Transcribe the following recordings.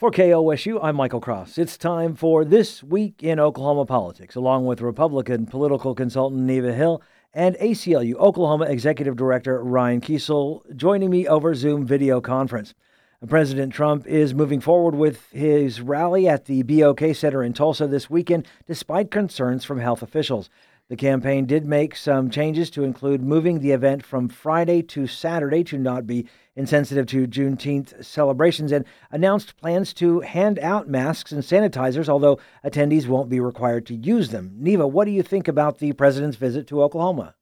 For KOSU, I'm Michael Cross. It's time for This Week in Oklahoma Politics, along with Republican political consultant Neva Hill and ACLU Oklahoma Executive Director Ryan Kiesel joining me over Zoom video conference. President Trump is moving forward with his rally at the BOK Center in Tulsa this weekend, despite concerns from health officials. The campaign did make some changes to include moving the event from Friday to Saturday to not be insensitive to Juneteenth celebrations and announced plans to hand out masks and sanitizers, although attendees won't be required to use them. Neva, what do you think about the president's visit to Oklahoma?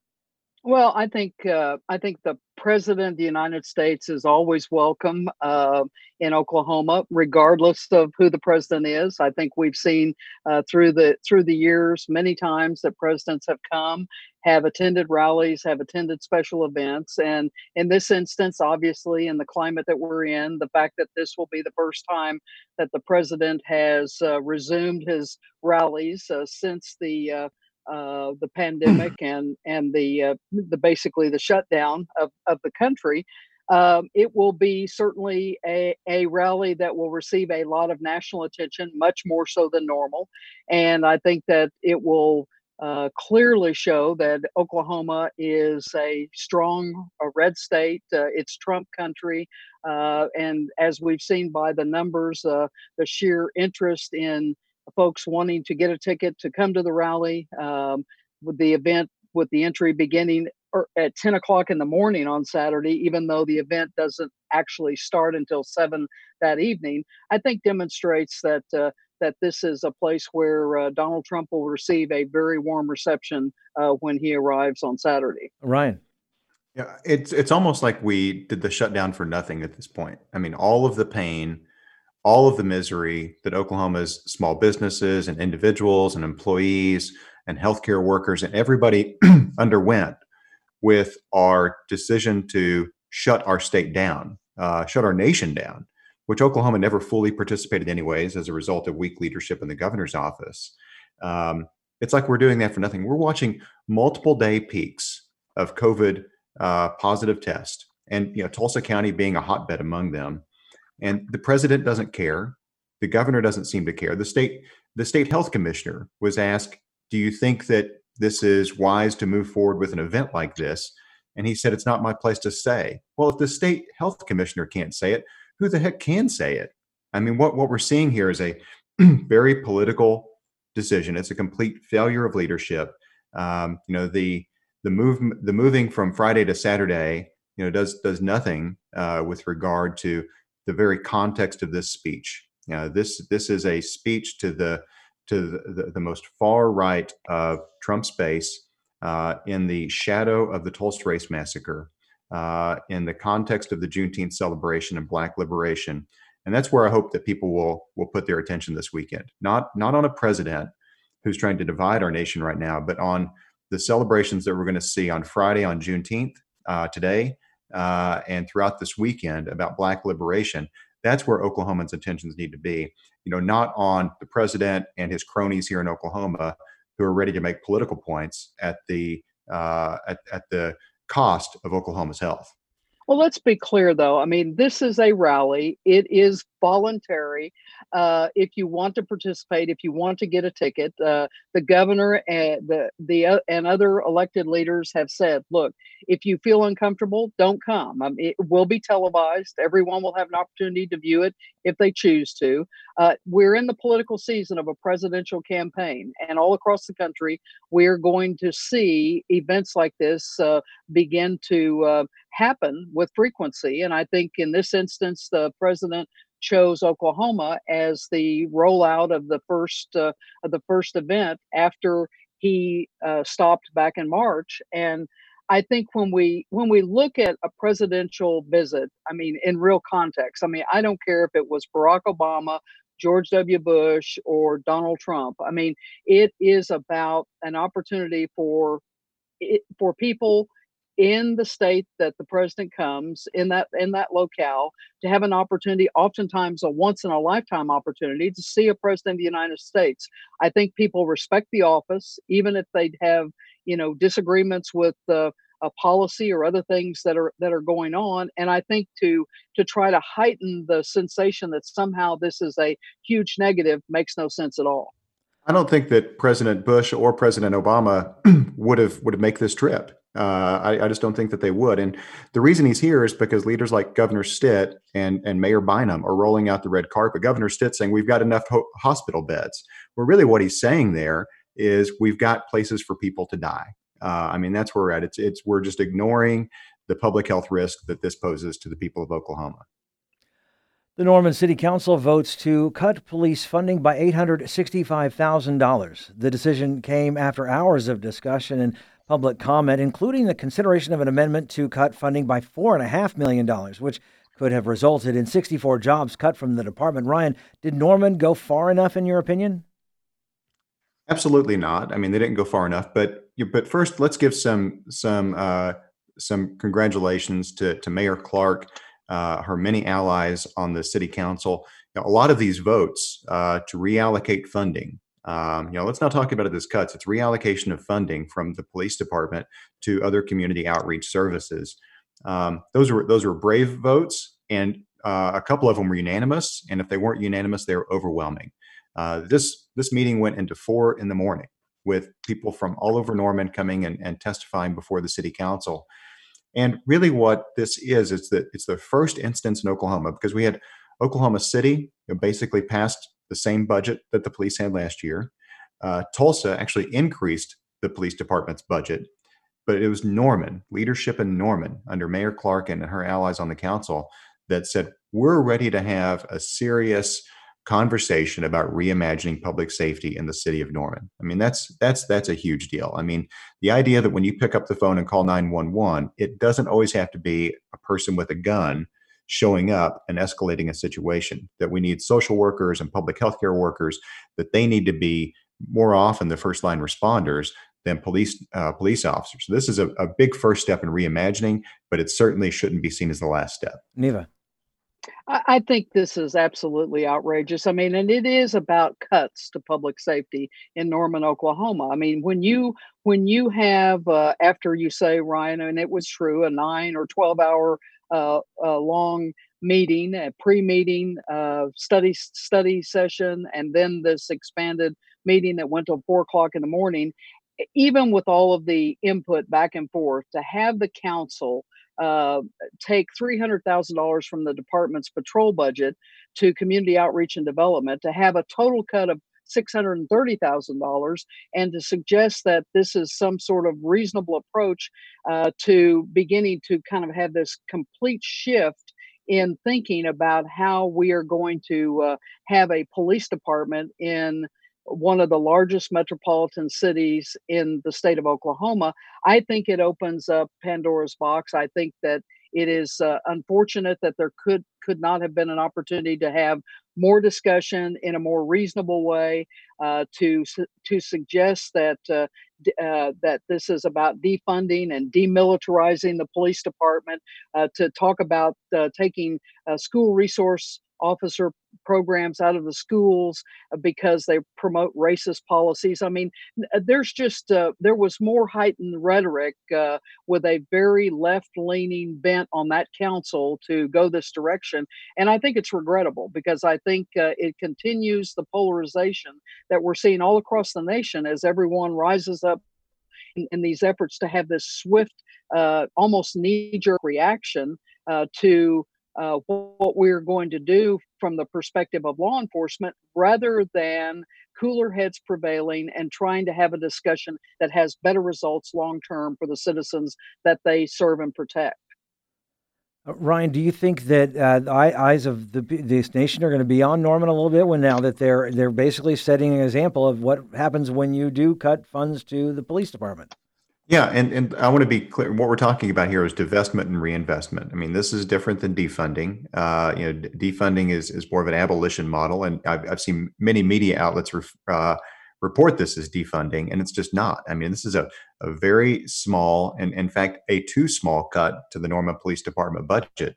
Well, I think uh, I think the president of the United States is always welcome uh, in Oklahoma, regardless of who the president is. I think we've seen uh, through the through the years many times that presidents have come, have attended rallies, have attended special events, and in this instance, obviously, in the climate that we're in, the fact that this will be the first time that the president has uh, resumed his rallies uh, since the uh, the pandemic and and the uh, the basically the shutdown of, of the country, um, it will be certainly a, a rally that will receive a lot of national attention, much more so than normal. And I think that it will uh, clearly show that Oklahoma is a strong a red state. Uh, it's Trump country. Uh, and as we've seen by the numbers, uh, the sheer interest in folks wanting to get a ticket to come to the rally um, with the event with the entry beginning er, at 10 o'clock in the morning on Saturday, even though the event doesn't actually start until 7 that evening, I think demonstrates that uh, that this is a place where uh, Donald Trump will receive a very warm reception uh, when he arrives on Saturday. Ryan. Yeah, it's it's almost like we did the shutdown for nothing at this point. I mean, all of the pain, all of the misery that Oklahoma's small businesses and individuals and employees and healthcare workers and everybody underwent with our decision to shut our state down, uh, shut our nation down, which Oklahoma never fully participated anyways as a result of weak leadership in the governor's office. Um, it's like we're doing that for nothing. We're watching multiple day peaks of COVID uh, positive test, and you know Tulsa County being a hotbed among them. And the president doesn't care. The governor doesn't seem to care. The state the state health commissioner was asked, "Do you think that this is wise to move forward with an event like this?" And he said, "It's not my place to say." Well, if the state health commissioner can't say it, who the heck can say it? I mean, what what we're seeing here is a very political decision. It's a complete failure of leadership. Um, you know, the the move the moving from Friday to Saturday, you know, does does nothing uh, with regard to the very context of this speech. This this is a speech to the to the, the most far right of Trump's base uh, in the shadow of the Tulsa race massacre, uh, in the context of the Juneteenth celebration and Black liberation, and that's where I hope that people will will put their attention this weekend. Not not on a president who's trying to divide our nation right now, but on the celebrations that we're going to see on Friday on Juneteenth uh, today uh, and throughout this weekend about Black liberation, that's where Oklahomans' attentions need to be. You know, not on the president and his cronies here in Oklahoma who are ready to make political points at the uh, at, at the cost of Oklahoma's health. Well, let's be clear though. I mean, this is a rally. It is voluntary. Uh, if you want to participate, if you want to get a ticket, uh, the governor and the the uh, and other elected leaders have said, look, if you feel uncomfortable, don't come. Mean, it will be televised. Everyone will have an opportunity to view it if they choose to. Uh, we're in the political season of a presidential campaign, and all across the country, we're going to see events like this uh, begin to uh, happen with frequency. And I think in this instance, the president chose Oklahoma as the rollout of the first uh, of the first event after he uh, stopped back in March. And I think when we when we look at a presidential visit, I mean, in real context, I mean, I don't care if it was Barack Obama, George W. Bush, or Donald Trump. I mean, it is about an opportunity for for people in the state that the president comes in that in that locale to have an opportunity oftentimes a once in a lifetime opportunity to see a president of the united states. I think people respect the office even if they have you know disagreements with a policy or other things that are that are going on. And i think to to try to heighten the sensation that somehow this is a huge negative makes no sense at all. I don't think that president bush or president obama would have would have make this trip uh, I, I, just don't think that they would. And the reason he's here is because leaders like Governor Stitt and, and Mayor Bynum are rolling out the red carpet. Governor Stitt saying we've got enough ho- hospital beds. Well, really, what he's saying there is we've got places for people to die. Uh, I mean, that's where we're at. It's it's we're just ignoring the public health risk that this poses to the people of Oklahoma. The Norman City Council votes to cut police funding by $865,000. The decision came after hours of discussion and public comment, including the consideration of an amendment to cut funding by $4.5 million, which could have resulted in 64 jobs cut from the department. Ryan, did Norman go far enough, in your opinion? Absolutely not. I mean, they didn't go far enough. But but first, let's give some some uh, some congratulations to to Mayor Clark, uh, her many allies on the city council. A lot of these votes uh, to reallocate funding. Um, you know, let's not talk about it as cuts. It's reallocation of funding from the police department to other community outreach services. Um, those were those were brave votes, and uh, a couple of them were unanimous. And if they weren't unanimous, they were overwhelming. Uh, this this meeting went into four in the morning with people from all over Norman coming and, and testifying before the city council. And really, what this is, it's that it's the first instance in Oklahoma because we had Oklahoma City basically passed the same budget that the police had last year. Uh, Tulsa actually increased the police department's budget, but it was Norman, leadership in Norman, under Mayor Clark and her allies on the council, that said, we're ready to have a serious conversation about reimagining public safety in the city of Norman. I mean, that's that's that's a huge deal. I mean, the idea that when you pick up the phone and call 911, it doesn't always have to be a person with a gun showing up and escalating a situation. That we need social workers and public health care workers that they need to be more often the first line responders than police uh, police officers. So this is a, a big first step in reimagining, but it certainly shouldn't be seen as the last step. Neva. I think this is absolutely outrageous. I mean, and it is about cuts to public safety in Norman, Oklahoma. I mean, when you when you have uh, after you say Ryan, and it was true, a nine or twelve hour uh, uh, long meeting, a pre-meeting uh, study study session, and then this expanded meeting that went till four o'clock in the morning. Even with all of the input back and forth, to have the council uh, take $300,000 from the department's patrol budget to community outreach and development to have a total cut of $630,000 and to suggest that this is some sort of reasonable approach uh, to beginning to kind of have this complete shift in thinking about how we are going to uh, have a police department in one of the largest metropolitan cities in the state of Oklahoma, I think it opens up Pandora's box. I think that it is uh, unfortunate that there could could not have been an opportunity to have more discussion in a more reasonable way uh, to to suggest that uh, uh, that this is about defunding and demilitarizing the police department uh, to talk about uh, taking school resource officer programs out of the schools uh, because they promote racist policies. I mean, uh, there's just uh, there was more heightened rhetoric uh, with a very left-leaning bent on that council to go this direction, and I think it's regrettable because I think uh, it continues the polarization that we're seeing all across the nation as everyone rises up in, in these efforts to have this swift, uh, almost knee-jerk reaction to uh, what we're going to do from the perspective of law enforcement rather than cooler heads prevailing and trying to have a discussion that has better results long term for the citizens that they serve and protect. Uh, Ryan, do you think that uh, the eyes of the, this nation are going to be on Norman a little bit when now that they're they're basically setting an example of what happens when you do cut funds to the police department? Yeah, and, and I want to be clear. What we're talking about here is divestment and reinvestment. I mean, this is different than defunding. Uh, you know, defunding is is more of an abolition model, and I've, I've seen many media outlets uh, report this as defunding, and it's just not. I mean, this is a, a very small, and in fact, a too small cut to the Norman Police Department budget.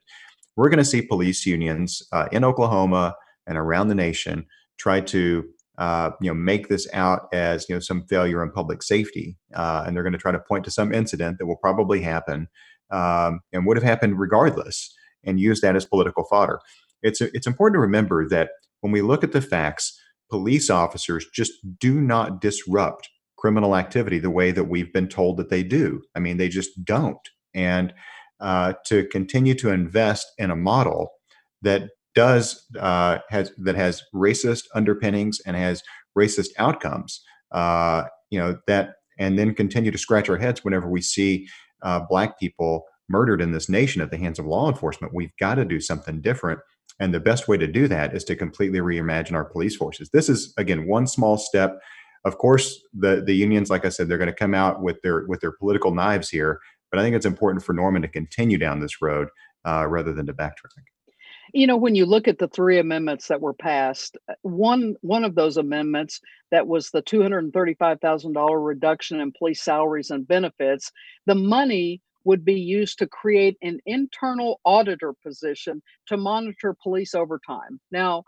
We're going to see police unions uh, in Oklahoma and around the nation try to uh, you know make this out as you know some failure in public safety, uh, and they're going to try to point to some incident that will probably happen um, and would have happened regardless, and use that as political fodder. It's it's important to remember that when we look at the facts, police officers just do not disrupt criminal activity the way that we've been told that they do. I mean, they just don't. And uh, to continue to invest in a model that does uh, has that has racist underpinnings and has racist outcomes. Uh, you know that, and then continue to scratch our heads whenever we see uh, black people murdered in this nation at the hands of law enforcement. We've got to do something different. And the best way to do that is to completely reimagine our police forces. This is again one small step. Of course, the the unions, like I said, they're going to come out with their with their political knives here. But I think it's important for Norman to continue down this road uh, rather than to backtrack you know when you look at the three amendments that were passed uh, one one of those amendments that was the $235,000 reduction in police salaries and benefits the money would be used to create an internal auditor position to monitor police overtime. Now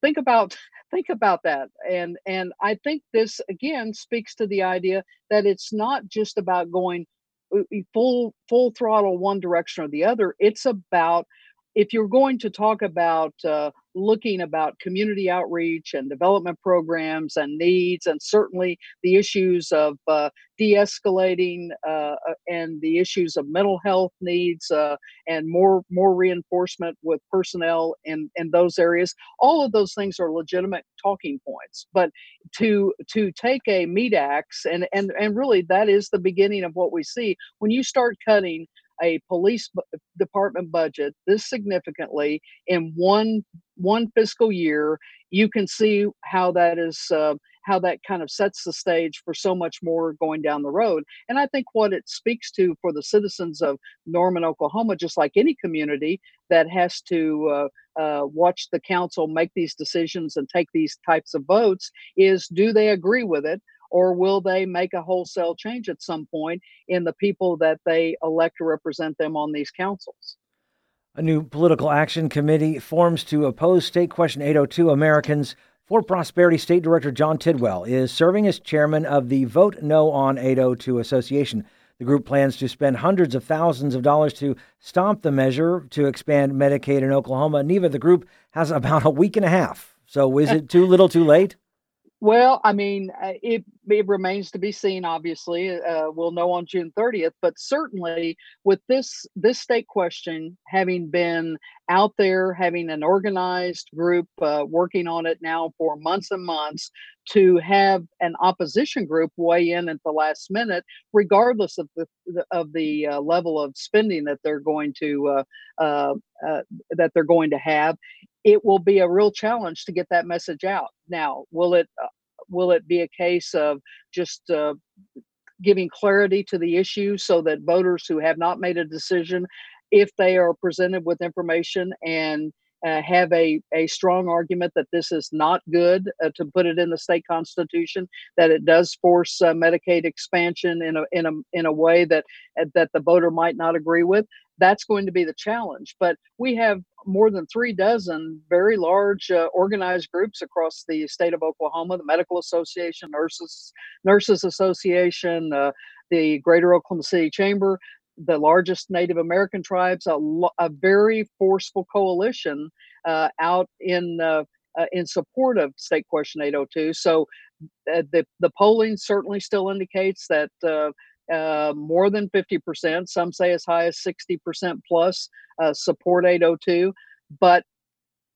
think about think about that and and i think this again speaks to the idea that it's not just about going uh, full full throttle one direction or the other. It's about if you're going to talk about uh, looking about community outreach and development programs and needs and certainly the issues of uh, de-escalating uh, uh, and the issues of mental health needs uh, and more more reinforcement with personnel in in those areas all of those things are legitimate talking points. But to to take a meat axe and and and really that is the beginning of what we see. When you start cutting a police department budget this significantly in one one fiscal year, you can see how that is uh, how that kind of sets the stage for so much more going down the road. And I think what it speaks to for the citizens of Norman, Oklahoma, just like any community that has to uh, uh, watch the council make these decisions and take these types of votes, is do they agree with it? Or will they make a wholesale change at some point in the people that they elect to represent them on these councils? A new political action committee forms to oppose State Question 802 Americans. For Prosperity State Director John Tidwell is serving as chairman of the Vote No on 802 Association. The group plans to spend hundreds of thousands of dollars to stomp the measure to expand Medicaid in Oklahoma. Neva, the group has about a week and a half. So is it too little too late? Well, I mean, uh, it it remains to be seen. Obviously, uh, we'll know on June 30th. But certainly, with this this state question having been out there, having an organized group uh, working on it now for months and months, to have an opposition group weigh in at the last minute, regardless of the of the uh, level of spending that they're going to uh, uh, that they're going to have, it will be a real challenge to get that message out. Now, will it uh, will it be a case of just uh, giving clarity to the issue so that voters who have not made a decision, if they are presented with information and uh, have a, a strong argument that this is not good uh, to put it in the state constitution, that it does force uh, Medicaid expansion in a in a in a way that uh, that the voter might not agree with. That's going to be the challenge. But we have more than three dozen very large uh, organized groups across the state of Oklahoma: the Medical Association, Nurses Nurses Association, uh, the Greater Oklahoma City Chamber, the largest Native American tribes, a, a very forceful coalition uh, out in uh, uh, in support of State Question 802. So uh, the the polling certainly still indicates that uh, uh, more than 50%, some say as high as 60% plus, support 802. But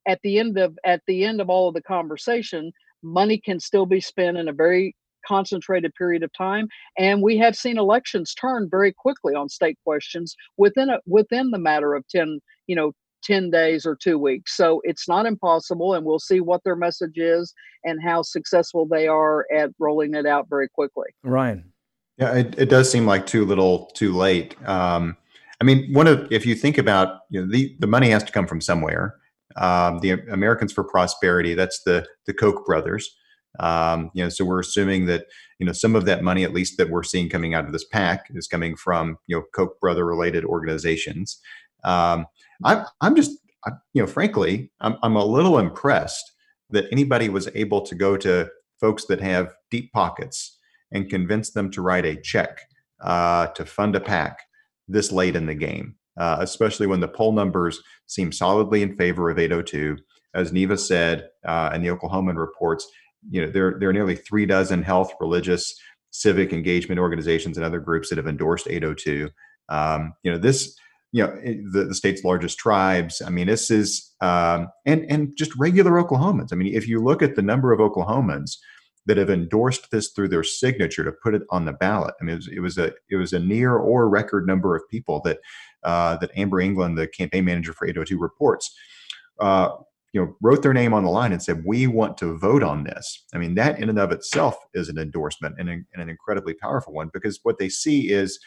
at the end of at the end of all of the conversation, money can still be spent in a very concentrated period of time and we have seen elections turn very quickly on state questions within a within the matter of 10 you know 10 days or two weeks so it's not impossible and we'll see what their message is and how successful they are at rolling it out very quickly ryan yeah it, it does seem like too little too late. Um, i mean one of if you think about you know the, the money has to come from somewhere. Um, the americans for prosperity that's the the koch brothers. Um, you know, so we're assuming that you know some of that money, at least that we're seeing coming out of this PAC, is coming from you know Koch brother related organizations. Um, I'm I'm just I, you know frankly I'm I'm a little impressed that anybody was able to go to folks that have deep pockets and convince them to write a check uh, to fund a PAC this late in the game, uh, especially when the poll numbers seem solidly in favor of 802. As Neva said, uh, the Oklahoman reports, you know, there, there are nearly three dozen health, religious, civic engagement organizations and other groups that have endorsed 802. Um, you know, this, you know, the, the state's largest tribes. I mean, this is, um, and and just regular Oklahomans. I mean, if you look at the number of Oklahomans that have endorsed this through their signature to put it on the ballot. I mean, it was, it was a it was a near or record number of people that uh, that Amber England, the campaign manager for 802 reports, uh, you know, wrote their name on the line and said, "We want to vote on this." I mean, that in and of itself is an endorsement and, and an incredibly powerful one because what they see is,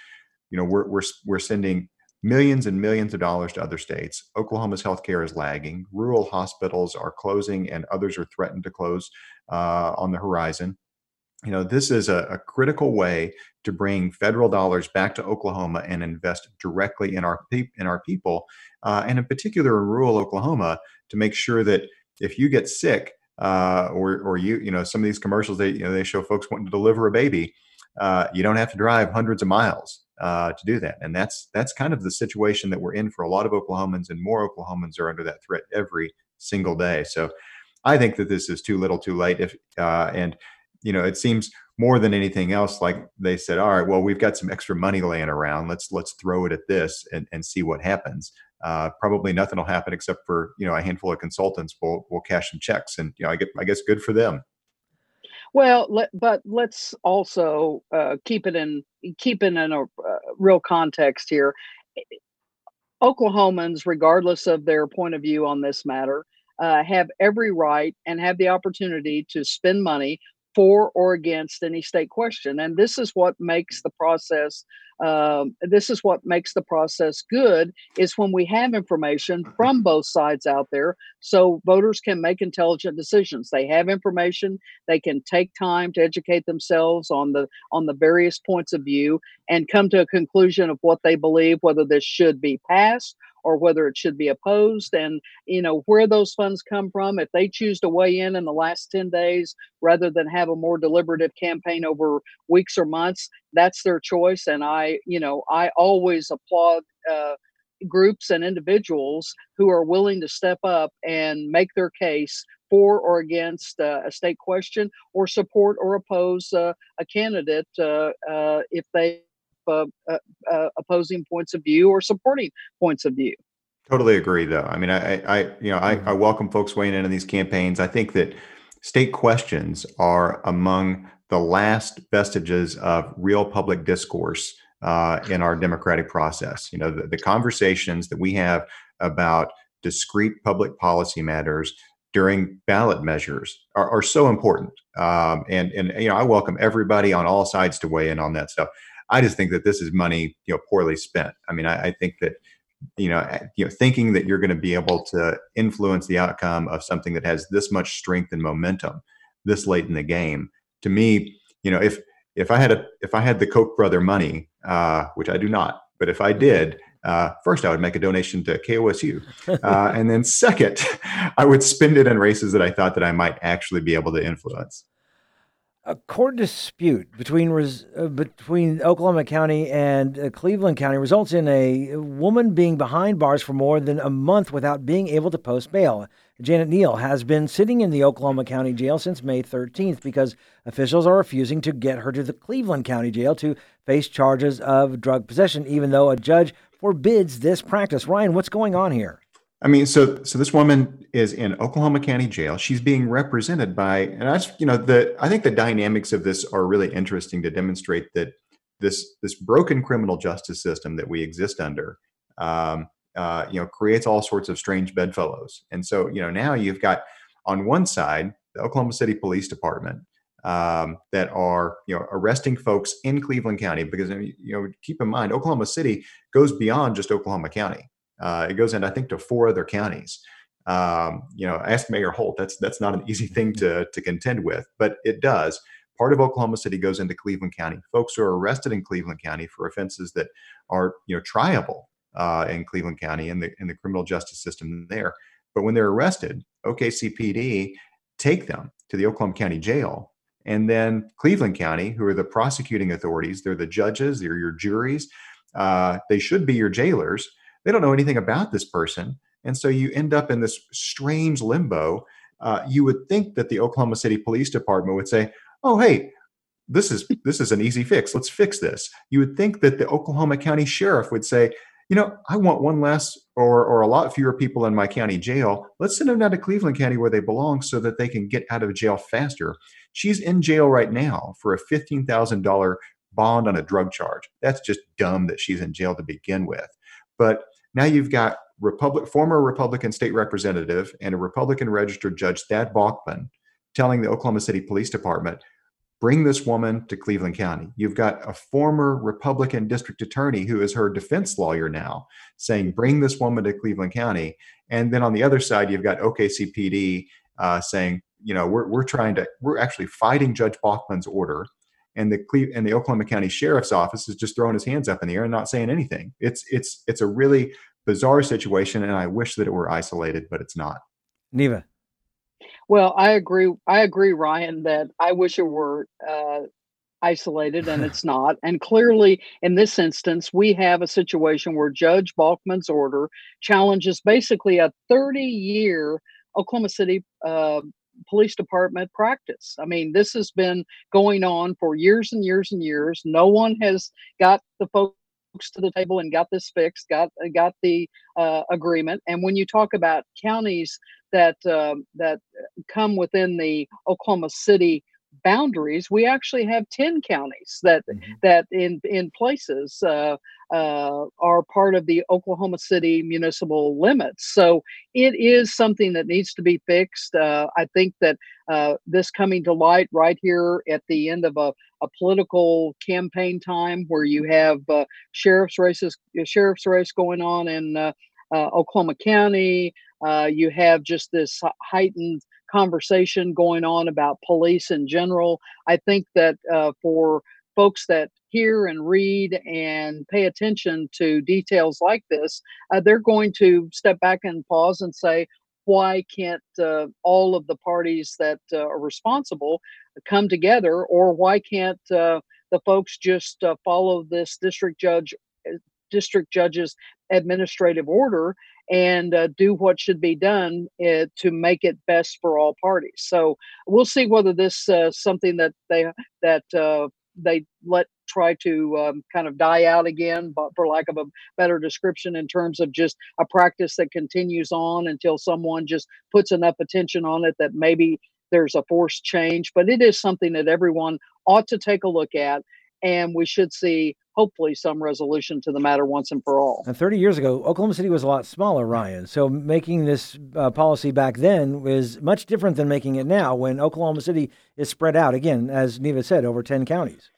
you know, we're we're we're sending millions and millions of dollars to other states. Oklahoma's healthcare is lagging. Rural hospitals are closing, and others are threatened to close uh, on the horizon. You know, this is a, a, critical way to bring federal dollars back to Oklahoma and invest directly in our pe- in our people, uh, and in particular in rural Oklahoma, to make sure that if you get sick, uh, or or you you know some of these commercials they you know they show folks wanting to deliver a baby, uh, you don't have to drive hundreds of miles uh, to do that. And that's that's kind of the situation that we're in for a lot of Oklahomans, and more Oklahomans are under that threat every single day. So I think that this is too little, too late. If uh, and you know, it seems more than anything else like they said, all right, well, we've got some extra money laying around. Let's let's throw it at this and, and see what happens. Uh, probably nothing will happen except for you know a handful of consultants will will cash some checks, and you know I get I guess good for them. Well, let, but let's also uh, keep it in keep it in a uh, real context here. Oklahomans, regardless of their point of view on this matter, uh, have every right and have the opportunity to spend money for or against any state question. And this is what makes the process. Um, this is what makes the process good is when we have information from both sides out there so voters can make intelligent decisions they have information they can take time to educate themselves on the on the various points of view and come to a conclusion of what they believe whether this should be passed or whether it should be opposed and you know where those funds come from if they choose to weigh in in the last 10 days rather than have a more deliberative campaign over weeks or months that's their choice and i you know i always applaud uh, groups and individuals who are willing to step up and make their case for or against uh, a state question or support or oppose uh, a candidate uh, uh, if they uh, uh, uh, opposing points of view or supporting points of view. Totally agree, though. I mean, I, I you know, I, I mm-hmm. welcome folks weighing in on these campaigns. I think that state questions are among the last vestiges of real public discourse uh, in our democratic process. You know, the, the, conversations that we have about discrete public policy matters during ballot measures are, are so important. Um, and and you know, I welcome everybody on all sides to weigh in on that stuff. I just think that this is money, you know, poorly spent. I mean, I, I think that you know, you know, thinking that you're going to be able to influence the outcome of something that has this much strength and momentum this late in the game, to me, you know, if if I had a if I had the Koch brother money, uh, which I do not, but if I did, uh, first I would make a donation to KOSU, uh, and then second, I would spend it in races that I thought that I might actually be able to influence a court dispute between res, uh, between Oklahoma County and uh, Cleveland County results in a woman being behind bars for more than a month without being able to post bail. Janet Neal has been sitting in the Oklahoma County jail since May 13th because officials are refusing to get her to the Cleveland County jail to face charges of drug possession, even though a judge forbids this practice. Ryan, what's going on here? I mean, so so this woman is in Oklahoma County Jail. She's being represented by, and that's you know the I think the dynamics of this are really interesting to demonstrate that this this broken criminal justice system that we exist under, um, uh, you know, creates all sorts of strange bedfellows. And so you know now you've got on one side the Oklahoma City Police Department um, that are you know arresting folks in Cleveland County because you know keep in mind Oklahoma City goes beyond just Oklahoma County. Uh, it goes into, I think, to four other counties. Um, you know, ask Mayor Holt. That's that's not an easy thing to to contend with, but it does. Part of Oklahoma City goes into Cleveland County. Folks who are arrested in Cleveland County for offenses that are you know triable uh, in Cleveland County in the in the criminal justice system there. But when they're arrested, OKCPD take them to the Oklahoma County Jail And then Cleveland County, who are the prosecuting authorities, they're the judges, they're your juries, uh, they should be your jailers. They don't know anything about this person. And so you end up in this strange limbo. Uh, you would think that the Oklahoma City Police Department would say, oh, hey, this is this is an easy fix. Let's fix this. You would think that the Oklahoma County Sheriff would say, you know, I want one less or or a lot fewer people in my county jail. Let's send them down to Cleveland County where they belong so that they can get out of jail faster. She's in jail right now for a fifteen thousand dollar bond on a drug charge. That's just dumb that she's in jail to begin with. But now you've got Republic, former Republican state representative and a Republican registered judge, Thad Balkman, telling the Oklahoma City Police Department, bring this woman to Cleveland County. You've got a former Republican district attorney who is her defense lawyer now saying, bring this woman to Cleveland County. And then on the other side, you've got OKCPD uh, saying, you know, we're, we're trying to, we're actually fighting Judge Balkman's order. And the Cle- and the Oklahoma County Sheriff's Office is just throwing his hands up in the air and not saying anything. It's it's it's a really bizarre situation, and I wish that it were isolated, but it's not. Neva. Well, I agree. I agree, Ryan, that I wish it were uh, isolated, and it's not. And clearly, in this instance, we have a situation where Judge Balkman's order challenges basically a 30 year Oklahoma City uh, Police Department practice. I mean, this has been going on for years and years and years. No one has got the folks to the table and got this fixed, got got the uh, agreement. And when you talk about counties that um, that come within the Oklahoma City boundaries, we actually have ten counties that mm-hmm. that in in places uh, uh, are part of the Oklahoma City municipal limits. So it is something that needs to be fixed. Uh, I think that uh, this coming to light right here at the end of a, a political campaign time, where you have uh, sheriff's races, sheriff's race going on in uh, Oklahoma County. Uh, you have just this heightened conversation going on about police in general. I think that uh, for folks that hear and read and pay attention to details like this, uh, they're going to step back and pause and say, why can't uh, all of the parties that uh, are responsible come together, or why can't uh, the folks just follow this district judge district judge's administrative order and uh, do what should be done uh, to make it best for all parties. So we'll see whether this uh, something that they that uh, they let try to um, kind of die out again, but for lack of a better description, in terms of just a practice that continues on until someone just puts enough attention on it that maybe there's a forced change. But it is something that everyone ought to take a look at, and we should see hopefully some resolution to the matter once and for all. And 30 years ago, Oklahoma City was a lot smaller, Ryan. So making this uh, policy back then was much different than making it now when Oklahoma City is spread out, again, as Neva said, over 10 counties.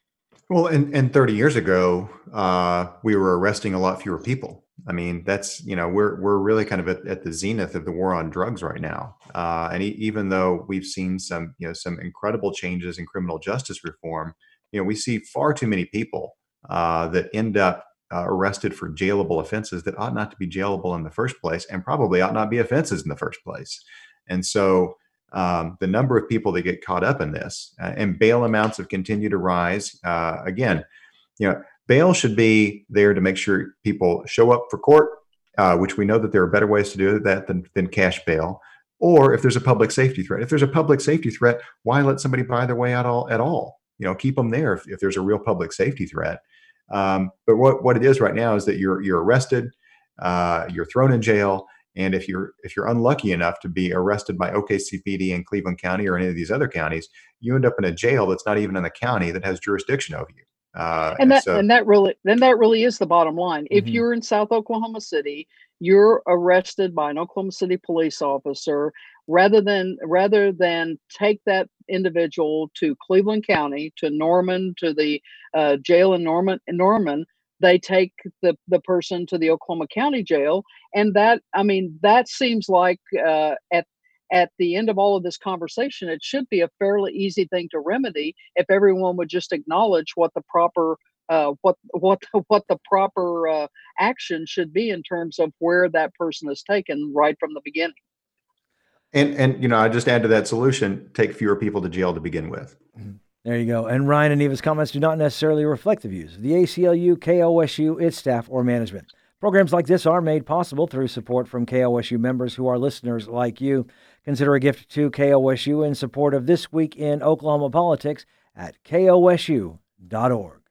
Well, and, and 30 years ago, uh, we were arresting a lot fewer people. I mean, that's, you know, we're, we're really kind of at, at the zenith of the war on drugs right now. Uh, and e- even though we've seen some, you know, some incredible changes in criminal justice reform, you know, we see far too many people uh, that end up uh, arrested for jailable offenses that ought not to be jailable in the first place and probably ought not be offenses in the first place. And so um, the number of people that get caught up in this uh, and bail amounts have continued to rise. Uh, again, you know, bail should be there to make sure people show up for court, uh, which we know that there are better ways to do that than, than cash bail. Or if there's a public safety threat, if there's a public safety threat, why let somebody buy their way out all, at all? You know, keep them there if, if there's a real public safety threat. Um, but what, what it is right now is that you're you're arrested, uh, you're thrown in jail, and if you're if you're unlucky enough to be arrested by OKCPD in Cleveland County or any of these other counties, you end up in a jail that's not even in the county that has jurisdiction over you. Uh, and that so, and that really then that really is the bottom line. Mm-hmm. If you're in South Oklahoma City, you're arrested by an Oklahoma City police officer rather than rather than take that individual to Cleveland County to Norman to the uh, jail in Norman in Norman they take the the person to the Oklahoma County jail and that I mean that seems like uh, at at the end of all of this conversation it should be a fairly easy thing to remedy if everyone would just acknowledge what the proper uh, what what what the proper uh, action should be in terms of where that person is taken right from the beginning And and you know, I just add to that solution: take fewer people to jail to begin with. Mm-hmm. There you go. And Ryan and Neva's comments do not necessarily reflect the views of the ACLU, KOSU, its staff, or management. Programs like this are made possible through support from KOSU members who are listeners like you. Consider a gift to KOSU in support of This Week in Oklahoma Politics at kosu.org.